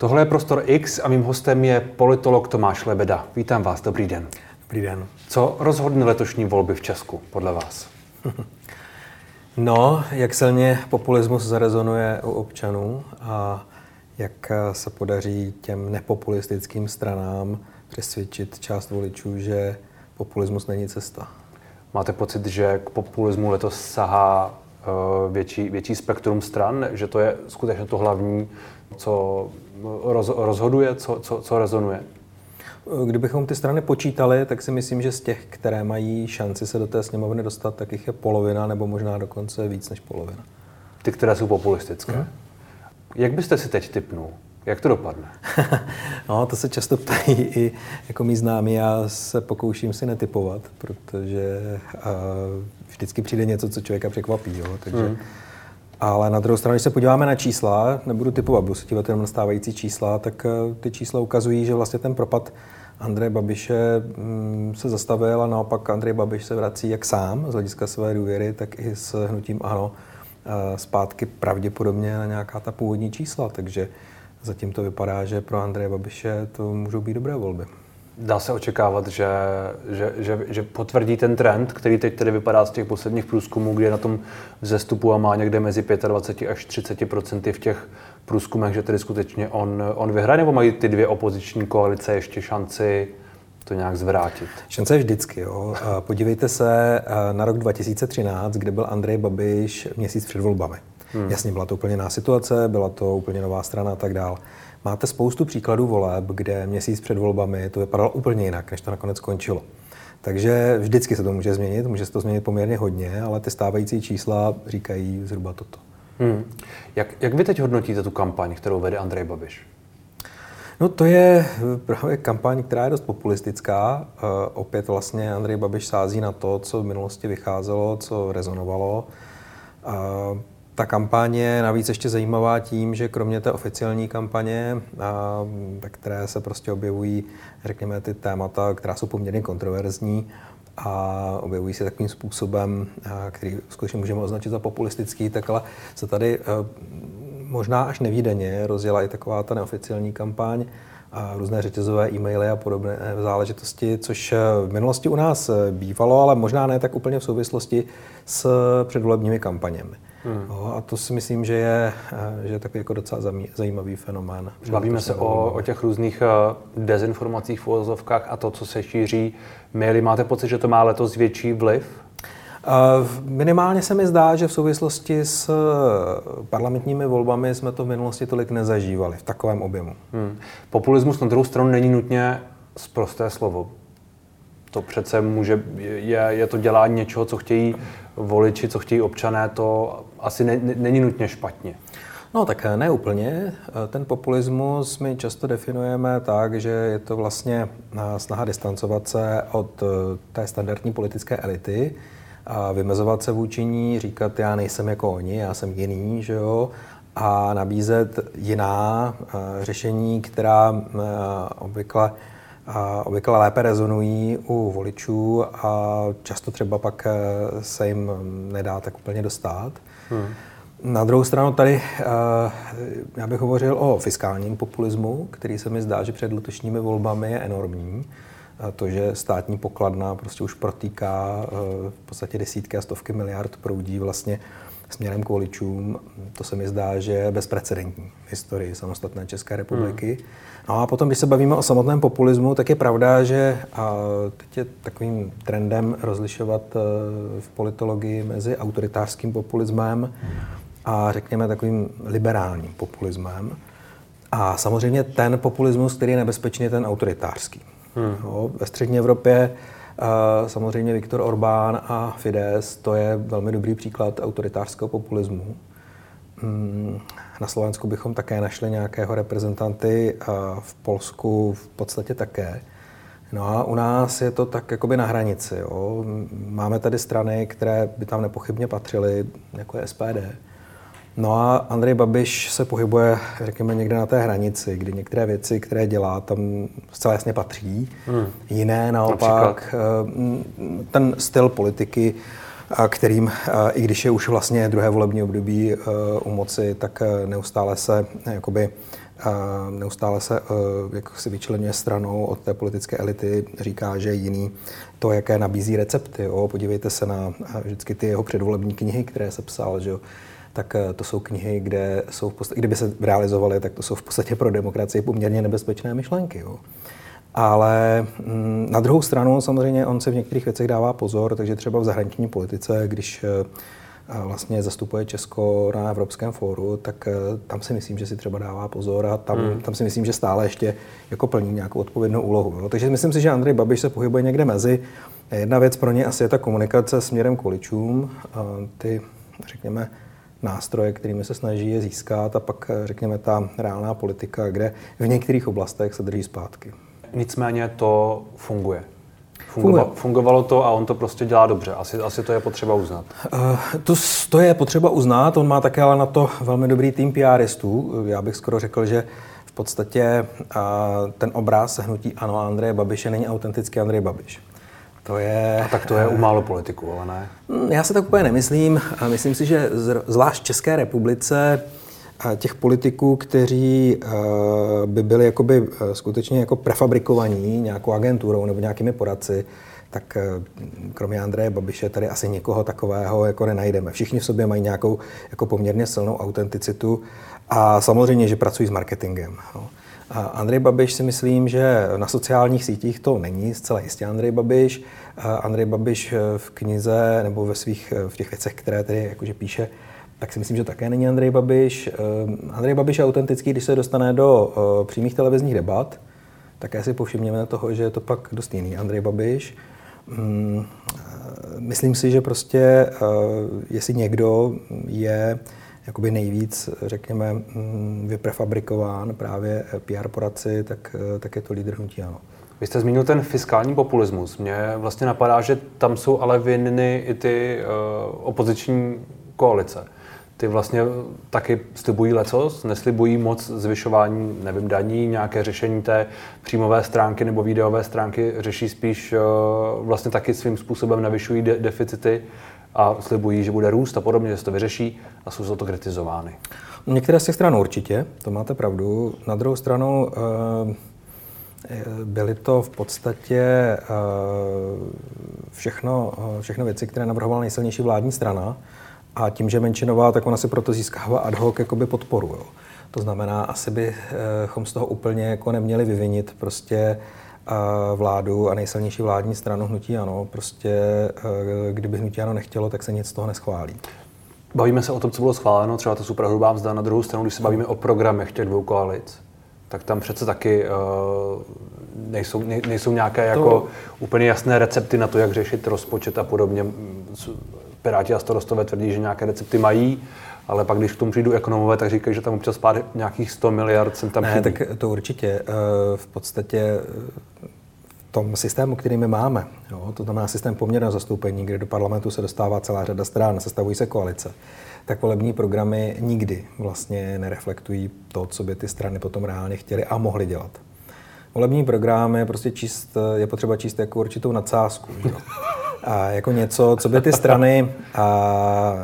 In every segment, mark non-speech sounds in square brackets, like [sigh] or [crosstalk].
Tohle je Prostor X a mým hostem je politolog Tomáš Lebeda. Vítám vás, dobrý den. Dobrý den. Co rozhodne letošní volby v Česku, podle vás? [laughs] No, jak silně populismus zarezonuje u občanů a jak se podaří těm nepopulistickým stranám přesvědčit část voličů, že populismus není cesta. Máte pocit, že k populismu letos sahá eh, větší, větší spektrum stran, že to je skutečně to hlavní, co roz, rozhoduje, co, co, co rezonuje? Kdybychom ty strany počítali, tak si myslím, že z těch, které mají šanci se do té sněmovny dostat, tak jich je polovina nebo možná dokonce víc než polovina. Ty, které jsou populistické. Hmm. Jak byste si teď typnul? Jak to dopadne? [laughs] no, to se často ptají i jako mý známí. Já se pokouším si netypovat, protože uh, vždycky přijde něco, co člověka překvapí. Jo? Takže, hmm. Ale na druhou stranu, když se podíváme na čísla, nebudu typovat, budu se dívat jenom na stávající čísla, tak uh, ty čísla ukazují, že vlastně ten propad Andreje Babiše um, se zastavil a naopak Andrej Babiš se vrací jak sám z hlediska své důvěry, tak i s hnutím ANO uh, zpátky pravděpodobně na nějaká ta původní čísla. Takže Zatím to vypadá, že pro Andreje Babiše to můžou být dobré volby. Dá se očekávat, že, že, že, že potvrdí ten trend, který teď tedy vypadá z těch posledních průzkumů, kde je na tom vzestupu a má někde mezi 25 až 30 procenty v těch průzkumech, že tedy skutečně on, on vyhraje, nebo mají ty dvě opoziční koalice ještě šanci to nějak zvrátit? Šance je vždycky. Jo. Podívejte se na rok 2013, kde byl Andrej Babiš měsíc před volbami. Hmm. Jasně, byla to úplně jiná situace, byla to úplně nová strana a tak dál. Máte spoustu příkladů voleb, kde měsíc před volbami to vypadalo úplně jinak, než to nakonec skončilo. Takže vždycky se to může změnit, může se to změnit poměrně hodně, ale ty stávající čísla říkají zhruba toto. Hmm. Jak, jak vy teď hodnotíte tu kampaň, kterou vede Andrej Babiš? No to je právě kampaň, která je dost populistická. Uh, opět vlastně Andrej Babiš sází na to, co v minulosti vycházelo, co rezonovalo. Uh, ta kampaň je navíc ještě zajímavá tím, že kromě té oficiální kampaně, ve které se prostě objevují, řekněme, ty témata, která jsou poměrně kontroverzní, a objevují se takovým způsobem, který skutečně můžeme označit za populistický, tak ale se tady možná až nevýdeně rozjela i taková ta neoficiální kampaň, a různé řetězové e-maily a podobné záležitosti, což v minulosti u nás bývalo, ale možná ne tak úplně v souvislosti s předvolebními kampaněmi. Hmm. No, a to si myslím, že je, eh, že je takový jako docela zajímavý fenomén. Bavíme se o, o těch různých eh, dezinformacích v uvozovkách a to, co se šíří maily. Máte pocit, že to má letos větší vliv? Uh, minimálně se mi zdá, že v souvislosti s parlamentními volbami jsme to v minulosti tolik nezažívali v takovém objemu. Hmm. Populismus na druhou stranu není nutně zprosté slovo. To přece může, je, je to dělání něčeho, co chtějí voliči, co chtějí občané, to asi ne, ne, není nutně špatně. No tak ne úplně. Ten populismus my často definujeme tak, že je to vlastně snaha distancovat se od eh, té standardní politické elity a vymezovat se vůči ní, říkat, já nejsem jako oni, já jsem jiný, že jo, a nabízet jiná eh, řešení, která eh, obvykle a obvykle lépe rezonují u voličů a často třeba pak eh, se jim nedá tak úplně dostat. Hmm. Na druhou stranu tady eh, já bych hovořil o fiskálním populismu, který se mi zdá, že před letošními volbami je enormní. To, že státní pokladna prostě už protýká eh, v podstatě desítky a stovky miliard proudí vlastně směrem k voličům, to se mi zdá, že je bezprecedentní v historii samostatné České republiky. Hmm. No a potom, když se bavíme o samotném populismu, tak je pravda, že a teď je takovým trendem rozlišovat e, v politologii mezi autoritářským populismem a řekněme takovým liberálním populismem. A samozřejmě ten populismus, který je nebezpečný, je ten autoritářský. Hmm. No, ve střední Evropě samozřejmě Viktor Orbán a Fidesz, to je velmi dobrý příklad autoritářského populismu. Hmm, na Slovensku bychom také našli nějakého reprezentanty, v Polsku v podstatě také. No a u nás je to tak jakoby na hranici. Jo. Máme tady strany, které by tam nepochybně patřily, jako je SPD. No a Andrej Babiš se pohybuje, řekněme, někde na té hranici, kdy některé věci, které dělá, tam zcela jasně patří. Hmm. Jiné naopak, Například? Eh, ten styl politiky, kterým, i když je už vlastně druhé volební období u moci, tak neustále se jakoby neustále se jak si vyčlenuje stranou od té politické elity, říká, že jiný to, jaké nabízí recepty. Jo. Podívejte se na vždycky ty jeho předvolební knihy, které se psal, že jo tak to jsou knihy, kde jsou v podstatě, kdyby se realizovaly, tak to jsou v podstatě pro demokracii poměrně nebezpečné myšlenky. Jo. Ale mm, na druhou stranu samozřejmě on se v některých věcech dává pozor, takže třeba v zahraniční politice, když eh, vlastně zastupuje Česko na Evropském fóru, tak eh, tam si myslím, že si třeba dává pozor a tam, hmm. tam si myslím, že stále ještě jako plní nějakou odpovědnou úlohu. Jo. Takže myslím si, že Andrej Babiš se pohybuje někde mezi. Jedna věc pro ně asi je ta komunikace směrem k voličům, ty, řekněme, nástroje, kterými se snaží je získat a pak, eh, řekněme, ta reálná politika, kde v některých oblastech se drží zpátky. Nicméně to funguje. Fungovalo, funguje. fungovalo to a on to prostě dělá dobře. Asi, asi to je potřeba uznat. Uh, to, to je potřeba uznat. On má také ale na to velmi dobrý tým PRistů. Já bych skoro řekl, že v podstatě uh, ten obraz hnutí Ano Andreje Babiše není autentický Andrej Babiš. To je... A tak to je u málo politiků, ale ne? Hm, já se tak úplně nemyslím. Myslím si, že zvlášť v České republice těch politiků, kteří eh, by byli jakoby eh, skutečně jako prefabrikovaní nějakou agenturou nebo nějakými poradci, tak eh, kromě Andreje Babiše tady asi někoho takového jako nenajdeme. Všichni v sobě mají nějakou jako poměrně silnou autenticitu a samozřejmě, že pracují s marketingem. No. Andrej Babiš si myslím, že na sociálních sítích to není zcela jistě Andrej Babiš. Andrej Babiš v knize nebo ve svých, v těch věcech, které tedy jakože píše, tak si myslím, že také není Andrej Babiš. Eh, Andrej Babiš je autentický, když se dostane do eh, přímých televizních debat. Také si povšimněme toho, že je to pak dost jiný Andrej Babiš. Mm, eh, myslím si, že prostě, jestli někdo je jakoby nejvíc, řekněme, mm, vyprefabrikován právě PR poradci, tak, tak je to lídr hnutí ano. Vy jste zmínil ten fiskální populismus. Mně vlastně napadá, že tam jsou ale vinny i ty uh, opoziční koalice ty vlastně taky slibují lecos, neslibují moc zvyšování, nevím, daní, nějaké řešení té příjmové stránky nebo videové stránky, řeší spíš eh, vlastně taky svým způsobem navyšují de- deficity a slibují, že bude růst a podobně, že se to vyřeší a jsou za to kritizovány. Některé z těch stran určitě, to máte pravdu. Na druhou stranu eh, byly to v podstatě eh, všechno, všechno věci, které navrhovala nejsilnější vládní strana. A tím, že menšinová, tak ona si proto získává ad hoc jakoby podporu. Jo. To znamená, asi bychom z toho úplně jako neměli vyvinit prostě eh, vládu a nejsilnější vládní stranu hnutí ano. Prostě eh, kdyby hnutí ano nechtělo, tak se nic z toho neschválí. Bavíme se o tom, co bylo schváleno, třeba to superhrubá mzda. Na druhou stranu, když se bavíme o programech těch dvou koalic, tak tam přece taky uh, nejsou, ne, nejsou nějaké to... jako úplně jasné recepty na to, jak řešit rozpočet a podobně. Piráti a starostové tvrdí, že nějaké recepty mají, ale pak, když k tomu přijdu ekonomové, tak říkají, že tam občas pár nějakých 100 miliard sem tam Ne, chybí. tak to určitě. Eh, v podstatě tom systému, který my máme, jo, to znamená systém poměrného zastoupení, kde do parlamentu se dostává celá řada stran, sestavují se koalice, tak volební programy nikdy vlastně nereflektují to, co by ty strany potom reálně chtěly a mohly dělat. Volební program je prostě číst, je potřeba číst jako určitou nadsázku. Že? A jako něco, co by ty strany a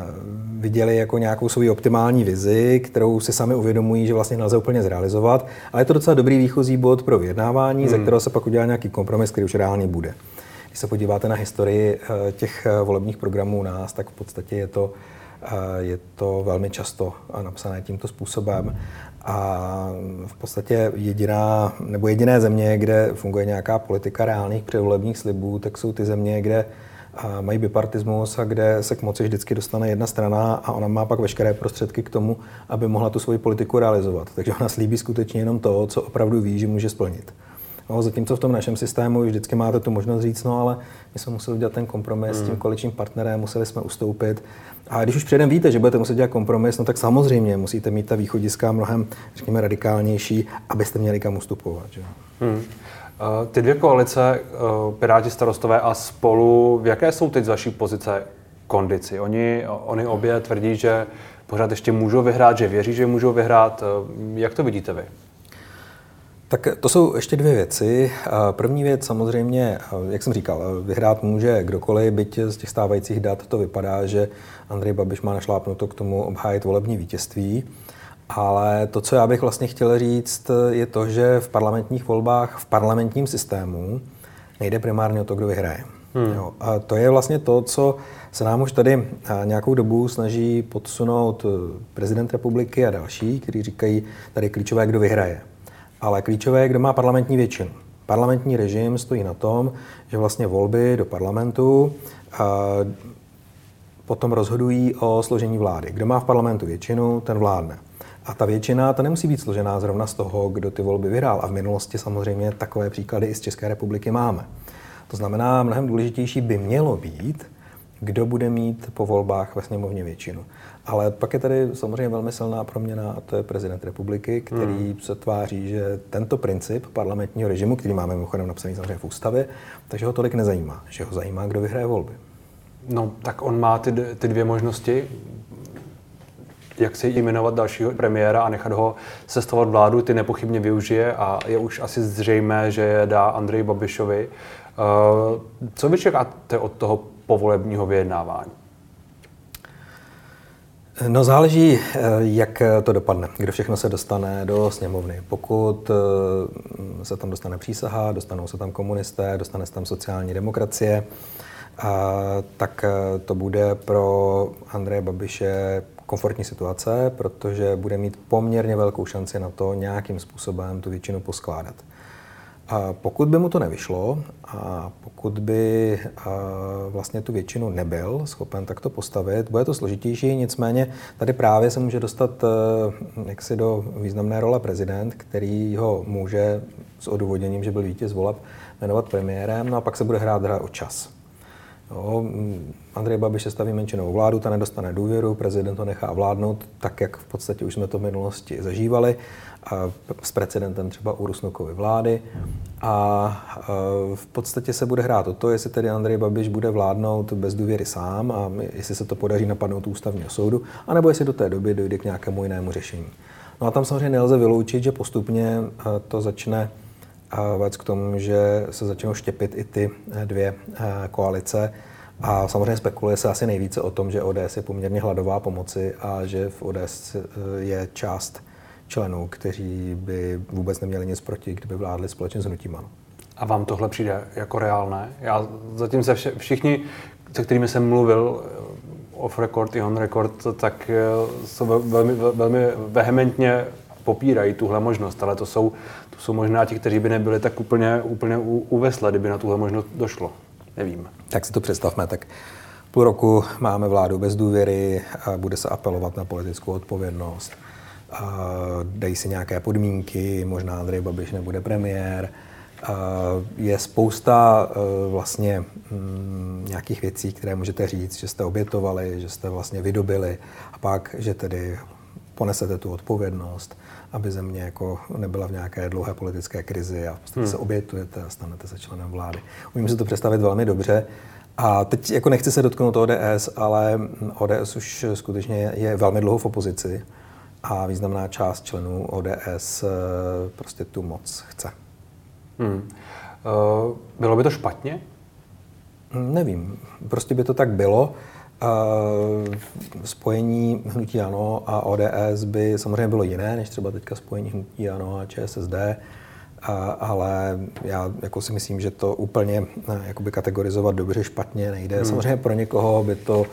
viděli jako nějakou svou optimální vizi, kterou si sami uvědomují, že vlastně nelze úplně zrealizovat, ale je to docela dobrý výchozí bod pro vyjednávání, hmm. ze kterého se pak udělá nějaký kompromis, který už reálně bude. Když se podíváte na historii eh, těch eh, volebních programů u nás, tak v podstatě je to, eh, je to velmi často napsané tímto způsobem. A v podstatě jediná, nebo jediné země, kde funguje nějaká politika reálných předvolebních slibů, tak jsou ty země, kde a mají bipartismus a kde se k moci vždycky dostane jedna strana a ona má pak veškeré prostředky k tomu, aby mohla tu svoji politiku realizovat. Takže ona slíbí skutečně jenom to, co opravdu ví, že může splnit. No, zatímco v tom našem systému vždycky máte tu možnost říct, no ale my jsme museli udělat ten kompromis hmm. s tím hmm. koaličním partnerem, museli jsme ustoupit. A když už předem víte, že budete muset dělat kompromis, no tak samozřejmě musíte mít ta východiska mnohem, řekněme, radikálnější, abyste měli kam ustupovat. Že? Hmm. Eh, ty dvě koalice, eh, Piráti starostové a spolu, v jaké jsou teď z vaší pozice kondici? Oni, oni obě tvrdí, že pořád ještě můžou vyhrát, že věří, že můžou vyhrát. Eh, jak to vidíte vy? Tak to jsou ještě dvě věci. První věc samozřejmě, jak jsem říkal, vyhrát může kdokoliv, byť z těch stávajících dat to vypadá, že Andrej Babiš má našlápnuto k tomu obhájit volební vítězství. Ale to, co já bych vlastně chtěl říct, je to, že v parlamentních volbách, v parlamentním systému nejde primárně o to, kdo vyhraje. Hmm. Jo, a to je vlastně to, co se nám už tady nějakou dobu snaží podsunout eh, prezident republiky a další, kteří říkají, tady klíčové, kdo vyhraje. Ale klíčové je, kdo má parlamentní většinu. Parlamentní režim stojí na tom, že vlastně volby do parlamentu potom rozhodují o složení vlády. Kdo má v parlamentu většinu, ten vládne. A ta většina, ta nemusí být složená zrovna z toho, kdo ty volby vyhrál. A v minulosti samozřejmě takové příklady i z České republiky máme. To znamená, mnohem důležitější by mělo být, kdo bude mít po volbách ve sněmovně většinu. Ale pak je tady samozřejmě velmi silná proměna a to je prezident republiky, který hmm. se tváří, že tento princip parlamentního režimu, který máme mimochodem napsaný samozřejmě v ústavě, takže ho tolik nezajímá, že ho zajímá, kdo vyhraje volby. No, tak on má ty, ty dvě možnosti, jak si jmenovat dalšího premiéra a nechat ho sestavovat vládu, ty nepochybně využije a je už asi zřejmé, že je dá Andrej Babišovi. Uh, co vy čekáte od toho povolebního vyjednávání? No záleží, eh, jak to dopadne, kdo všechno se dostane do sněmovny. Pokud eh, se tam dostane přísaha, dostanou se tam komunisté, dostane se tam sociální demokracie, tak eh, to bude pro Andreje Babiše komfortní situace, protože bude mít poměrně velkou šanci na to nějakým způsobem tu většinu poskládat. A pokud by mu to nevyšlo a pokud by vlastně tu většinu nebyl schopen takto postavit, bude to složitější, nicméně tady právě se může dostat e, jaksi do významné role prezident, který ho může s odůvodněním, že byl vítěz voleb, jmenovat premiérem, no a pak se bude hrát hra o čas. Jo, Andrej Babiš se staví menšinovou vládu, ta nedostane důvěru, prezident to nechá vládnout, tak jak v podstatě už jsme to v minulosti zažívali, a s precedentem třeba u Rusnokovy vlády. A v podstatě se bude hrát o to, jestli tedy Andrej Babiš bude vládnout bez důvěry sám a jestli se to podaří napadnout ústavního soudu, anebo jestli do té doby dojde k nějakému jinému řešení. No a tam samozřejmě nelze vyloučit, že postupně to začne vést k tomu, že se začnou štěpit i ty dvě koalice. A samozřejmě spekuluje se asi nejvíce o tom, že ODS je poměrně hladová pomoci a že v ODS je část členů, kteří by vůbec neměli nic proti, kdyby vládli společně s hnutím. A vám tohle přijde jako reálné? Já zatím se vše, všichni, se kterými jsem mluvil, off record i on record, tak jsou velmi, velmi vehementně popírají tuhle možnost, ale to jsou, to jsou možná ti, kteří by nebyli tak úplně, úplně uvesle, kdyby na tuhle možnost došlo. Nevím. Tak si to představme, tak půl roku máme vládu bez důvěry bude se apelovat na politickou odpovědnost. Dají si nějaké podmínky, možná Andrej Babiš nebude premiér. Je spousta e, vlastně mm, nějakých věcí, které můžete říct, že jste obětovali, že jste vlastně vydobili a pak, že tedy ponesete tu odpovědnost, aby země jako nebyla v nějaké dlouhé politické krizi a v podstatě hmm. se obětujete a stanete se členem vlády. Umím si to představit velmi dobře. A teď jako nechci se dotknout ODS, ale ODS už skutečně je velmi dlouho v opozici a významná část členů ODS eh, prostě tu moc chce. Hmm. Uh, bylo by to špatně? Nevím. Prostě by to tak bylo. Spojení hnutí ANO a ODS by samozřejmě bylo jiné, než třeba teďka spojení hnutí ANO a ČSSD, ale já jako si myslím, že to úplně uh, jakoby kategorizovat dobře, špatně nejde. Hmm. Samozřejmě pro někoho by to uh,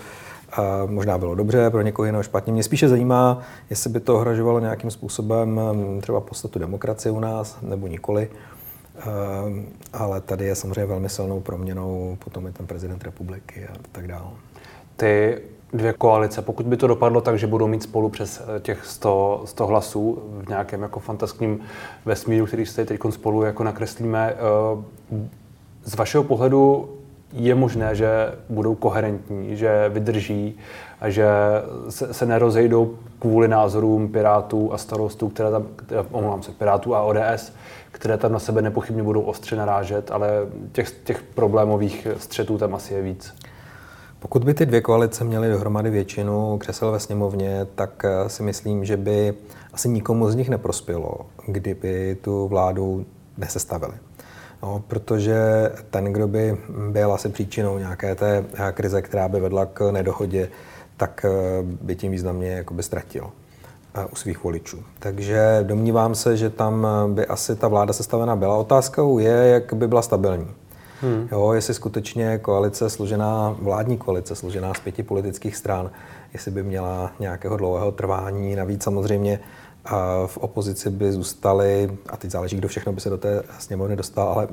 možná bylo dobře, pro někoho jiného špatně. Mě spíše zajímá, jestli by to ohrožovalo nějakým způsobem um, třeba podstatu demokracie u nás, nebo nikoli. Ale tady je samozřejmě velmi silnou proměnou, potom je ten prezident republiky a tak dále ty dvě koalice, pokud by to dopadlo tak, že budou mít spolu přes eh, těch 100, 100 hlasů v nějakém jako fantaskním vesmíru, který se teď spolu jako nakreslíme, eh, z vašeho pohledu je možné, že budou koherentní, že vydrží a že se, se nerozejdou kvůli názorům Pirátů a starostů, které tam, omlouvám se, Pirátů a ODS, které tam na sebe nepochybně budou ostře narážet, ale těch, těch problémových střetů tam asi je víc. Pokud by ty dvě koalice měly dohromady většinu křesel ve sněmovně, tak eh, si myslím, že by asi nikomu z nich neprospělo, kdyby tu vládu nesestavili. No, protože ten, kdo by byl asi příčinou nějaké té eh, krize, která by vedla k nedohodě, tak eh, by tím významně jakoby ztratil. u svých voličů. Takže domnívám se, že tam by asi ta vláda sestavená byla. Otázkou je, jak by byla stabilní. Hmm. Jo, jestli skutečně koalice složená, vládní koalice složená z pěti politických stran, jestli by měla nějakého dlouhého trvání. Navíc samozřejmě v opozici by zůstali, a teď záleží, kdo všechno by se do té sněmovny dostal, ale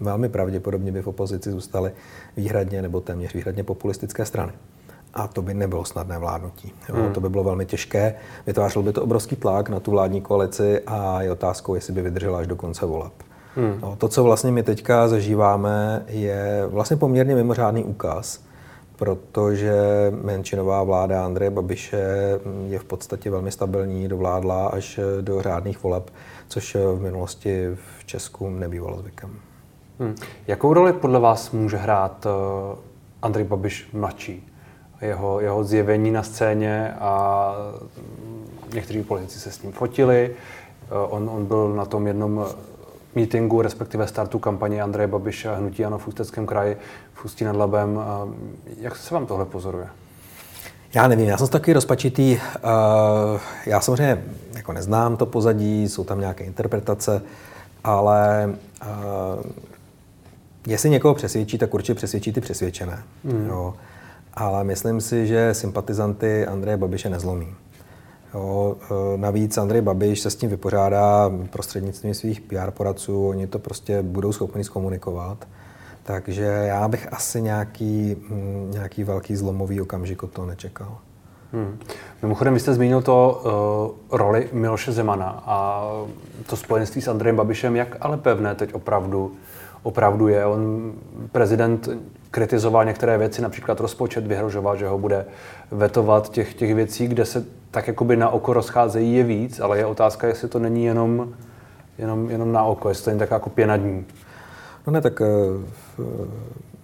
velmi pravděpodobně by v opozici zůstaly výhradně nebo téměř výhradně populistické strany. A to by nebylo snadné vládnutí. Jo, hmm. To by bylo velmi těžké. Vytvářel by to obrovský tlak na tu vládní koalici a je otázkou, jestli by vydržela až do konce voleb. Hmm. No, to, co vlastně my teďka zažíváme, je vlastně poměrně mimořádný úkaz, protože menšinová vláda Andreje Babiše je v podstatě velmi stabilní, dovládla až do řádných voleb, což v minulosti v Česku nebývalo zvykem. Hmm. Jakou roli podle vás může hrát uh, Andrej Babiš mladší? Jeho, jeho zjevení na scéně a někteří politici se s ním fotili. On, on byl na tom jednom mítingu, respektive startu kampaně Andreje Babiše a Hnutí Ano v Ústeckém kraji, v Ústí nad Labem. Jak se vám tohle pozoruje? Já nevím, já jsem taky rozpačitý. Já samozřejmě jako neznám to pozadí, jsou tam nějaké interpretace, ale jestli někoho přesvědčí, tak určitě přesvědčí ty přesvědčené. Mm. Jo. Ale myslím si, že sympatizanty Andreje Babiše nezlomí. Jo, e, navíc Andrej Babiš se s tím vypořádá prostřednictvím svých PR poradců, oni to prostě budou schopni zkomunikovat. Takže já bych asi nějaký, mm, nějaký velký zlomový okamžik od toho nečekal. Hmm. Mimochodem, vy jste zmínil to uh, roli Miloše Zemana a to spojenství s Andrejem Babišem, jak ale pevné teď opravdu, opravdu je. On, prezident kritizoval některé věci, například rozpočet, vyhrožoval, že ho bude vetovat těch, těch věcí, kde se tak jakoby na oko rozcházejí je víc, ale je otázka, jestli to není jenom, jenom, jenom na oko, jestli to není tak jako pěna dní. No ne, tak uh,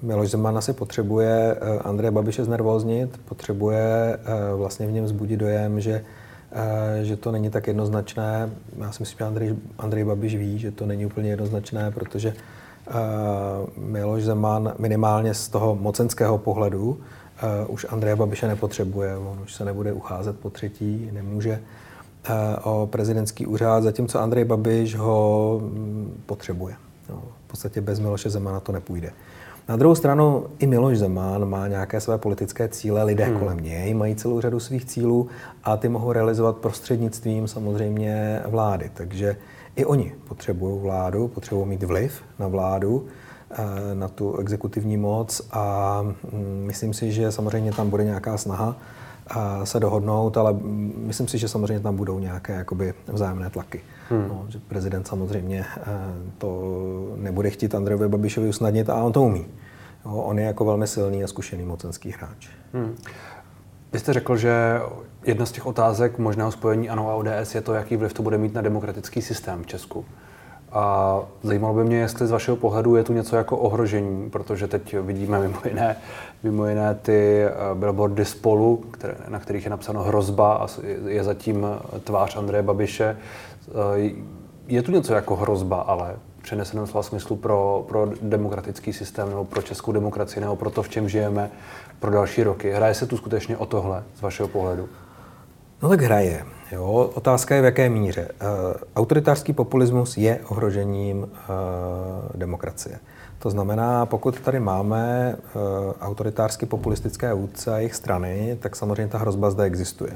Miloš Zeman asi potřebuje uh, Andreje Babiše znervóznit, potřebuje uh, vlastně v něm zbudit dojem, že že to není tak jednoznačné. Já si myslím, že Andrej, Andrej Babiš ví, že to není úplně jednoznačné, protože Miloš Zeman minimálně z toho mocenského pohledu uh, už Andreje Babiše nepotřebuje, on už se nebude ucházet po třetí, nemůže uh, o prezidentský úřad, zatímco Andrej Babiš ho um, potřebuje. No, v podstatě bez Miloše Zemana to nepůjde. Na druhou stranu i Miloš Zeman má nějaké své politické cíle, lidé hmm. kolem něj mají celou řadu svých cílů a ty mohou realizovat prostřednictvím samozřejmě vlády. Takže i oni potřebují vládu, potřebují mít vliv na vládu Eh, na tu exekutivní moc a mm, myslím si, že samozřejmě tam bude nějaká snaha eh, se dohodnout, ale myslím si, že samozřejmě tam budou nějaké jakoby vzájemné tlaky. Hmm. No, že prezident samozřejmě eh, to nebude chtít Andrejovi Babišovi usnadnit a on to umí. Jo, on je jako velmi silný a zkušený mocenský hráč. Hmm. Vy jste řekl, že jedna z těch otázek možného spojení ANO a ODS je to, jaký vliv to bude mít na demokratický systém v Česku. A zajímalo by mě, jestli z vašeho pohledu je tu něco jako ohrožení, protože teď vidíme mimo jiné, mimo jiné ty eh, billboardy spolu, které, na kterých je napsáno hrozba a je zatím tvář Andreje Babiše. Eh, je tu něco jako hrozba, ale přeneseném slova smyslu pro, pro demokratický systém nebo pro českou demokracii nebo pro to, v čem žijeme pro další roky. Hraje se tu skutečně o tohle z vašeho pohledu? No tak hraje. Jo, otázka je v jaké míře. Uh, autoritářský populismus je ohrožením uh, demokracie. To znamená, pokud tady máme uh, autoritářsky populistické vůdce a jejich strany, tak samozřejmě ta hrozba zde existuje.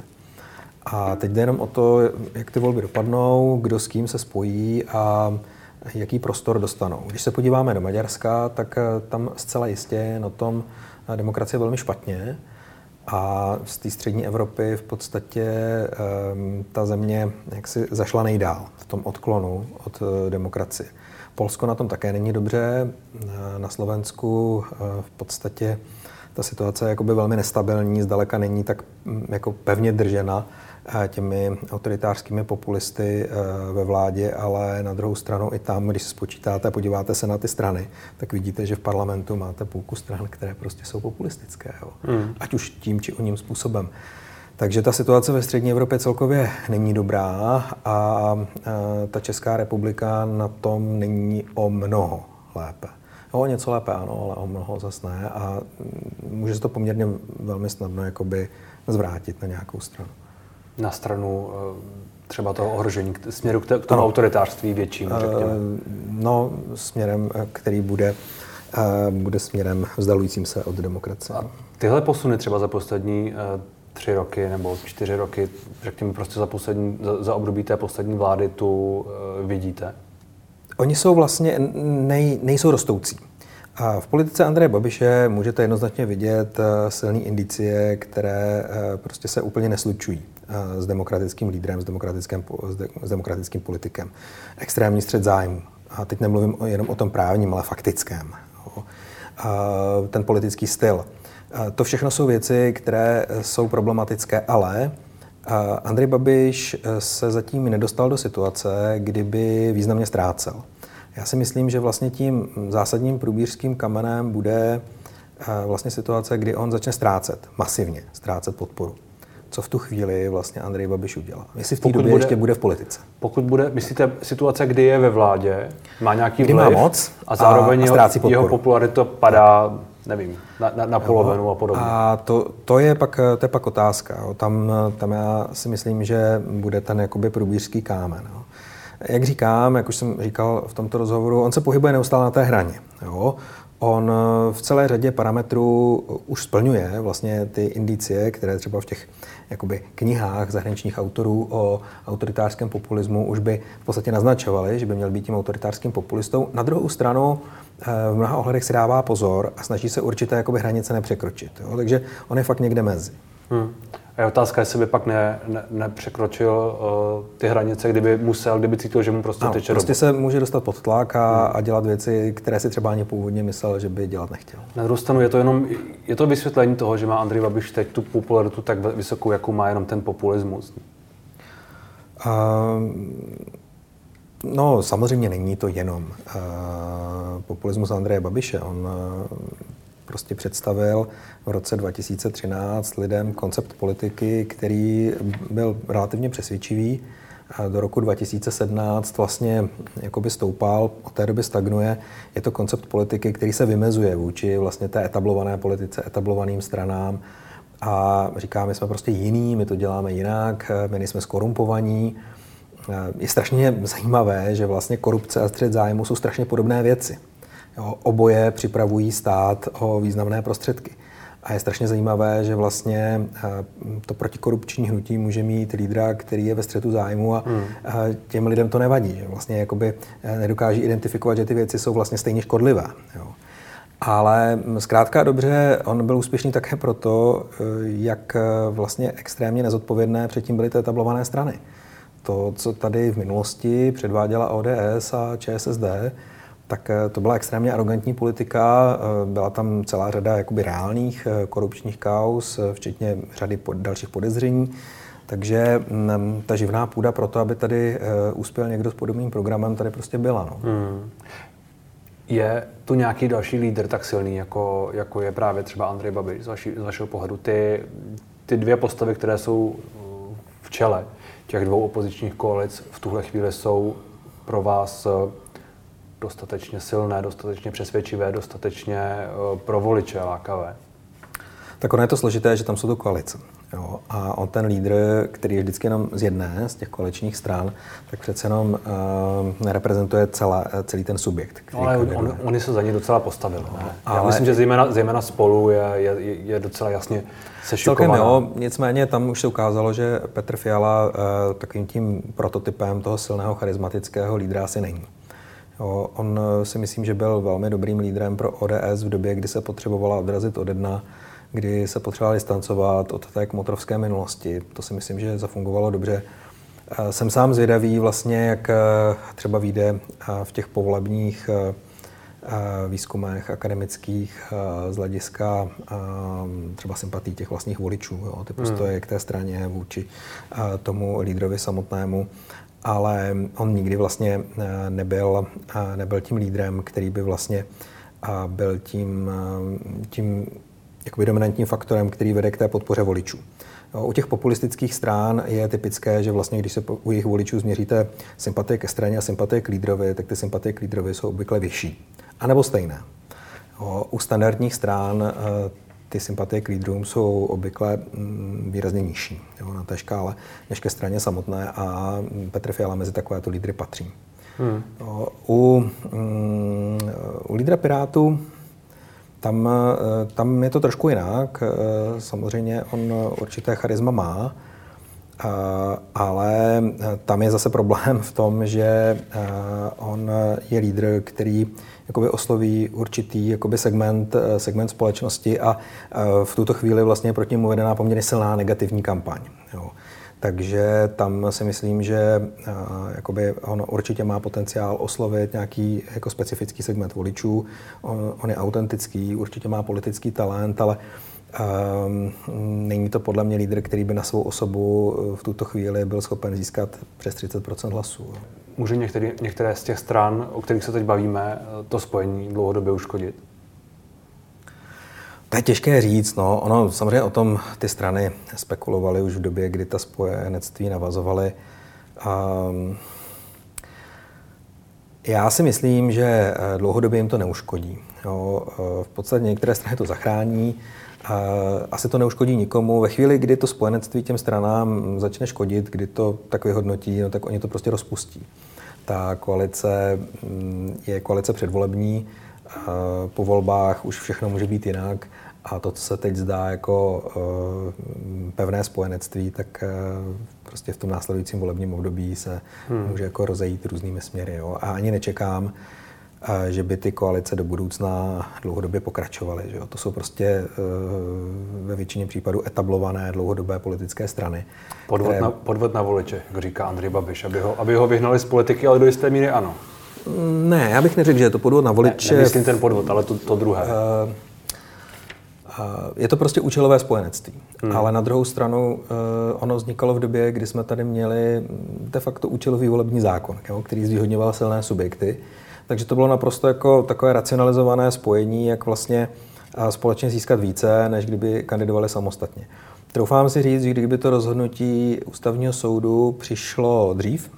A teď jde jenom o to, jak ty volby dopadnou, kdo s kým se spojí a jaký prostor dostanou. Když se podíváme do Maďarska, tak tam zcela jistě je na tom demokracie velmi špatně. A z té střední Evropy v podstatě um, ta země jaksi zašla nejdál v tom odklonu od uh, demokracie. Polsko na tom také není dobře. Na Slovensku v podstatě ta situace je velmi nestabilní, zdaleka není tak um, jako pevně držena těmi autoritářskými populisty eh, ve vládě, ale na druhou stranu i tam, když se spočítáte a podíváte se na ty strany, tak vidíte, že v parlamentu máte půlku stran, které prostě jsou populistické. Jo. Hmm. Ať už tím, či oním způsobem. Takže ta situace ve střední Evropě celkově není dobrá a eh, ta Česká republika na tom není o mnoho lépe. O něco lépe ano, ale o mnoho zase ne a mm, může se to poměrně velmi snadno jakoby zvrátit na nějakou stranu. Na stranu třeba toho ohrožení, směru k, k tomu ano. autoritářství větším, řekněme? No, směrem, který bude, bude směrem vzdalujícím se od demokracie. A tyhle posuny třeba za poslední tři roky nebo čtyři roky, řekněme prostě za, poslední, za, za období té poslední vlády tu vidíte? Oni jsou vlastně, nej, nejsou rostoucí. A v politice Andreje Babiše můžete jednoznačně vidět eh, silné indicie, které eh, prostě se úplně neslučují eh, s demokratickým lídrem, s demokratickým, s demokratickým politikem. Extrémní střed zájmu. A teď nemluvím jenom o tom právním, ale faktickém. Ten politický styl. To všechno jsou věci, které jsou problematické, ale Andrej Babiš se zatím nedostal do situace, kdyby významně ztrácel. Já si myslím, že vlastně tím zásadním průbířským kamenem bude eh, vlastně situace, kdy on začne ztrácet, masivně ztrácet podporu. Co v tu chvíli vlastně Andrej Babiš udělá? Jestli v té době bude, ještě bude v politice. Pokud bude, myslíte, situace, kdy je ve vládě, má nějaký kdy vliv má moc a zároveň a, a jeho, jeho popularita padá, nevím, na, na, na polovinu a podobně. A to, to, je pak, to je pak otázka. Tam, tam já si myslím, že bude ten jakoby průbířský kámen. Jo jak říkám, jak už jsem říkal v tomto rozhovoru, on se pohybuje neustále na té hraně. Jo? On eh, v celé řadě parametrů už splňuje vlastně ty indicie, které třeba v těch jakoby, knihách zahraničních autorů o autoritářském populismu už by v podstatě naznačovali, že by měl být tím autoritářským populistou. Na druhou stranu eh, v mnoha ohledech si dává pozor a snaží se určité jakoby, hranice nepřekročit. Jo? Takže on je fakt někde mezi. Hmm. A je otázka, jestli by pak ne, ne, nepřekročil uh, ty hranice, kdyby musel, kdyby cítil, že mu prostě teče Prostě se může dostat pod tlak a, hmm. a dělat věci, které si třeba ani původně myslel, že by dělat nechtěl. Na druhou stranu je to jenom je to vysvětlení toho, že má Andrej Babiš teď tu popularitu tak vysokou, jakou má jenom ten populismus. Uh, no, samozřejmě není to jenom uh, populismus Andreje Babiše. On uh, prostě představil v roce 2013 lidem koncept politiky, který byl relativně přesvědčivý. Do roku 2017 vlastně jakoby stoupal, od té doby stagnuje. Je to koncept politiky, který se vymezuje vůči vlastně té etablované politice, etablovaným stranám a říká, my jsme prostě jiný, my to děláme jinak, my nejsme skorumpovaní. Je strašně zajímavé, že vlastně korupce a střed zájmu jsou strašně podobné věci. Jo, oboje připravují stát o významné prostředky. A je strašně zajímavé, že vlastně eh, to protikorupční hnutí může mít lídra, který je ve střetu zájmu a hmm. těm lidem to nevadí. Že vlastně jakoby eh, nedokáží identifikovat, že ty věci jsou vlastně stejně škodlivé. Jo. Ale zkrátka dobře, on byl úspěšný také proto, eh, jak vlastně extrémně nezodpovědné předtím byly ty etablované strany. To, co tady v minulosti předváděla ODS a ČSSD, tak eh, to byla extrémně arrogantní politika. Eh, byla tam celá řada jakoby reálných eh, korupčních kaus, včetně řady dalších podezření. Takže mm, ta živná půda pro to, aby tady uspěl někdo s podobným programem, tady prostě byla. No. Hmm. Je tu nějaký další lídr tak silný, jako, jako je právě třeba Andrej Babiš z, vaši, z vašeho pohledu? Ty, ty dvě postavy, které jsou v čele těch dvou opozičních koalic, v tuhle chvíli jsou pro vás dostatečně silné, dostatečně přesvědčivé, dostatečně eh, pro voliče lákavé? Tak ono je to složité, že tam jsou to koalice. Jo. A on ten lídr, který je vždycky jenom z jedné z těch koaličních stran, tak přece jenom uh, nereprezentuje celá, celý ten subjekt. No, ale on, on, oni se za ně docela postavili. Ne? Ale... Já myslím, že zejména, zejména spolu je, je, je docela jasně sešukovaná. jo, nicméně tam už se ukázalo, že Petr Fiala uh, takovým tím prototypem toho silného charismatického lídra asi není. On eh, si myslím, že byl velmi dobrým lídrem pro ODS v době, kdy se potřebovala odrazit od jedna, kdy se potřebovala distancovat od té kmotrovské minulosti. To si myslím, že zafungovalo dobře. Eh, jsem sám zvědavý vlastně, jak eh, třeba vyjde v těch povolebních výzkumech akademických z hlediska třeba sympatí těch vlastních voličů, jo, ty postoje hmm. k té straně vůči tomu lídrovi samotnému ale on nikdy vlastně eh, nebyl, eh, nebyl tím lídrem, který by vlastně eh, byl tím, tím jakoby dominantním faktorem, který vede k té podpoře voličů. U těch populistických stran je typické, že vlastně, když se u jejich voličů změříte sympatie ke straně a sympatie k lídrovi, tak ty sympatie k lídrovi jsou obvykle vyšší. A nebo stejné. U standardních stran ty sympatie k lídrům jsou obvykle mm, výrazně nižší jo, na té škále než ke straně samotné a Petr Fiala mezi takovéto lídry patří. Hmm. U, um, u lídra Pirátů tam, eh, tam je to trošku jinak. Eh, samozřejmě on určité charisma má, eh, ale tam je zase problém v tom, že on je lídr, který jakoby osloví určitý jakoby segment, segment společnosti a v tuto chvíli vlastně je proti němu vedená poměrně silná negativní kampaň. Jo. Takže tam si myslím, že jakoby on určitě má potenciál oslovit nějaký jako specifický segment voličů. On, on je autentický, určitě má politický talent, ale um, není to podle mě lídr, který by na svou osobu v tuto chvíli byl schopen získat přes 30% hlasů. Může některý, některé z těch stran, o kterých se teď bavíme, to spojení dlouhodobě uškodit? To je těžké říct. No. Ono samozřejmě o tom ty strany spekulovaly už v době, kdy ta spojenectví navazovaly. Um, já si myslím, že eh, dlouhodobě jim to neuškodí. Jo. Eh, v podstatě některé strany to zachrání, asi to neuškodí nikomu. Ve chvíli, kdy to spojenectví těm stranám začne škodit, kdy to tak vyhodnotí, no, tak oni to prostě rozpustí. Ta koalice mm, je koalice předvolební, po volbách už všechno může být jinak a to, co se teď zdá jako uh, pevné spojenectví, tak uh, prostě v tom následujícím volebním období se hmm. může jako rozejít různými směry. Jo? A ani nečekám, že by ty koalice do budoucna dlouhodobě pokračovaly. Že jo? To jsou prostě uh, ve většině případů etablované dlouhodobé politické strany. Podvod, které... na, podvod na voliče, jak říká Andrej Babiš, aby ho, aby ho vyhnali z politiky, ale do jisté míry ano. Ne, já bych neřekl, že je to podvod na voliče. Ne, nemyslím ten podvod, ale to, to druhé. Uh, je to prostě účelové spojenectví. Hmm. Ale na druhou stranu eh, ono vznikalo v době, kdy jsme tady měli de facto účelový volební zákon, který zvýhodňoval silné subjekty. Takže to bylo naprosto jako takové racionalizované spojení, jak vlastně společně získat více, než kdyby kandidovali samostatně. Troufám si říct, že kdyby to rozhodnutí ústavního soudu přišlo dřív,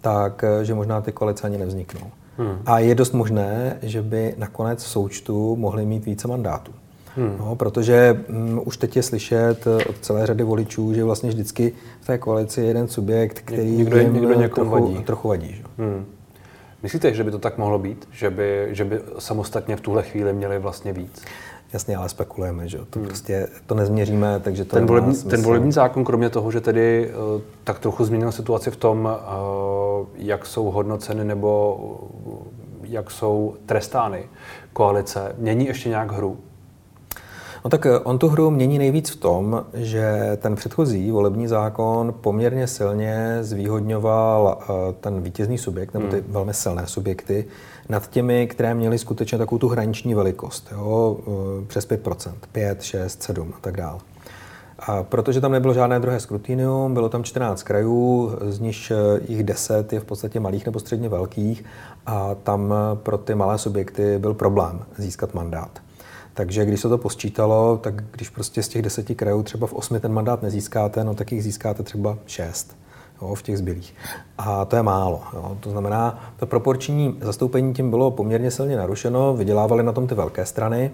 tak eh, že možná ty koalice ani nevzniknou. Hmm. A je dost možné, že by nakonec v součtu mohli mít více mandátů. Hmm. No, protože um, už teď je slyšet eh, od celé řady voličů, že vlastně vždycky v té koalici je jeden subjekt, který někdo, jim někdo eh, trochu vadí. Trochu vadí že? Hmm. Myslíte, že by to tak mohlo být? Že by, že by samostatně v tuhle chvíli měli vlastně víc? Jasně, ale spekulujeme, že to hmm. prostě to nezměříme, takže to ten volební, ten volební zákon, kromě toho, že tedy uh, tak trochu změnil situaci v tom, uh, jak jsou hodnoceny nebo uh, jak jsou trestány koalice, mění ještě nějak hru? No tak eh, on tu hru mění nejvíc v tom, že ten předchozí volební zákon poměrně silně zvýhodňoval eh, ten vítězný subjekt, nebo ty hmm. velmi silné subjekty, nad těmi, které měly skutečně takovou tu hraniční velikost, jo, eh, přes 5%, 5, 6, 7 a tak dále. A protože tam nebylo žádné druhé skrutinium, bylo tam 14 krajů, z nich jich 10 je v podstatě malých nebo středně velkých a tam pro ty malé subjekty byl problém získat mandát. Takže když se to posčítalo, tak když prostě z těch deseti krajů třeba v osmi ten mandát nezískáte, no tak jich získáte třeba šest v těch zbylých. A to je málo. Jo. To znamená, to proporční zastoupení tím bylo poměrně silně narušeno, vydělávaly na tom ty velké strany.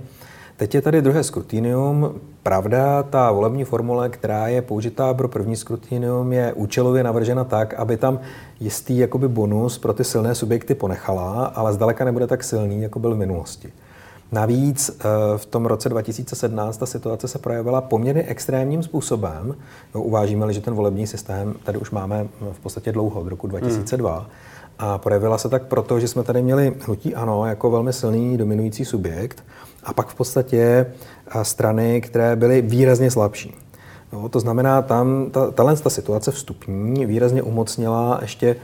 Teď je tady druhé skrutinium. Pravda, ta volební formule, která je použitá pro první skrutinium, je účelově navržena tak, aby tam jistý jakoby bonus pro ty silné subjekty ponechala, ale zdaleka nebude tak silný, jako byl v minulosti. Navíc eh, v tom roce 2017 ta situace se projevila poměrně extrémním způsobem. Uvážíme-li, že ten volební systém tady už máme v podstatě dlouho, od roku 2002. Hmm. A projevila se tak proto, že jsme tady měli hnutí ANO jako velmi silný dominující subjekt a pak v podstatě eh, strany, které byly výrazně slabší. No, to znamená, tam ta, tahle ta situace vstupní výrazně umocnila ještě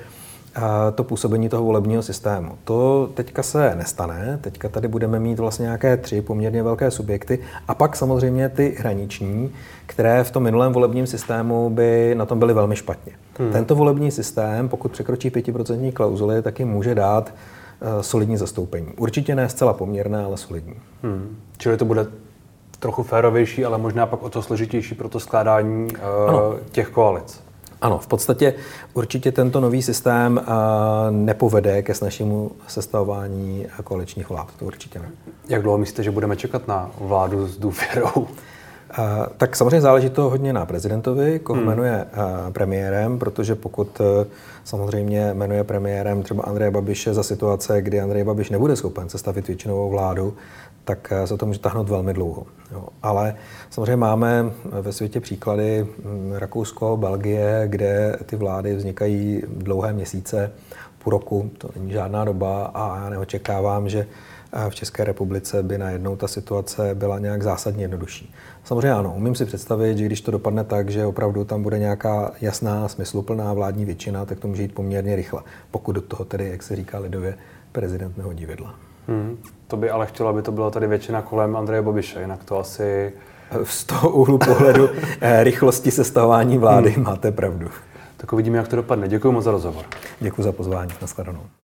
to působení toho volebního systému. To teďka se nestane, teďka tady budeme mít vlastně nějaké tři poměrně velké subjekty a pak samozřejmě ty hraniční, které v tom minulém volebním systému by na tom byly velmi špatně. Hmm. Tento volební systém, pokud překročí 5% klauzuly, taky může dát uh, solidní zastoupení. Určitě ne zcela poměrné, ale solidní. Hmm. Čili to bude trochu férovější, ale možná pak o to složitější pro to skládání uh, těch koalic. Ano, v podstatě určitě tento nový systém nepovede ke snažšímu sestavování koaličních vlád. To určitě ne. Jak dlouho myslíte, že budeme čekat na vládu s důvěrou? Tak samozřejmě záleží to hodně na prezidentovi, koho hmm. jmenuje premiérem, protože pokud e, samozřejmě jmenuje premiérem třeba Andreje Babiše za situace, kdy Andrej Babiš nebude schopen sestavit většinovou vládu, tak e, se to může tahnout velmi dlouho. Jo. Ale samozřejmě máme ve světě příklady Rakousko, Belgie, kde ty vlády vznikají dlouhé měsíce, půl roku, to není žádná doba a já neočekávám, že v České republice by najednou ta situace byla nějak zásadně jednodušší. Samozřejmě ano, umím si představit, že když to dopadne tak, že opravdu tam bude nějaká jasná, smysluplná vládní většina, tak to může jít poměrně rychle, pokud do toho tedy, jak se říká lidově, prezident nehodí vidla. Hmm, to by ale chtělo, aby to byla tady většina kolem Andreje Babiše, jinak to asi... Z toho úhlu pohledu [laughs] eh, rychlosti sestavování vlády hmm. máte pravdu. Tak uvidíme, jak to dopadne. Děkuji moc za rozhovor. Děkuji za pozvání. Naschledanou.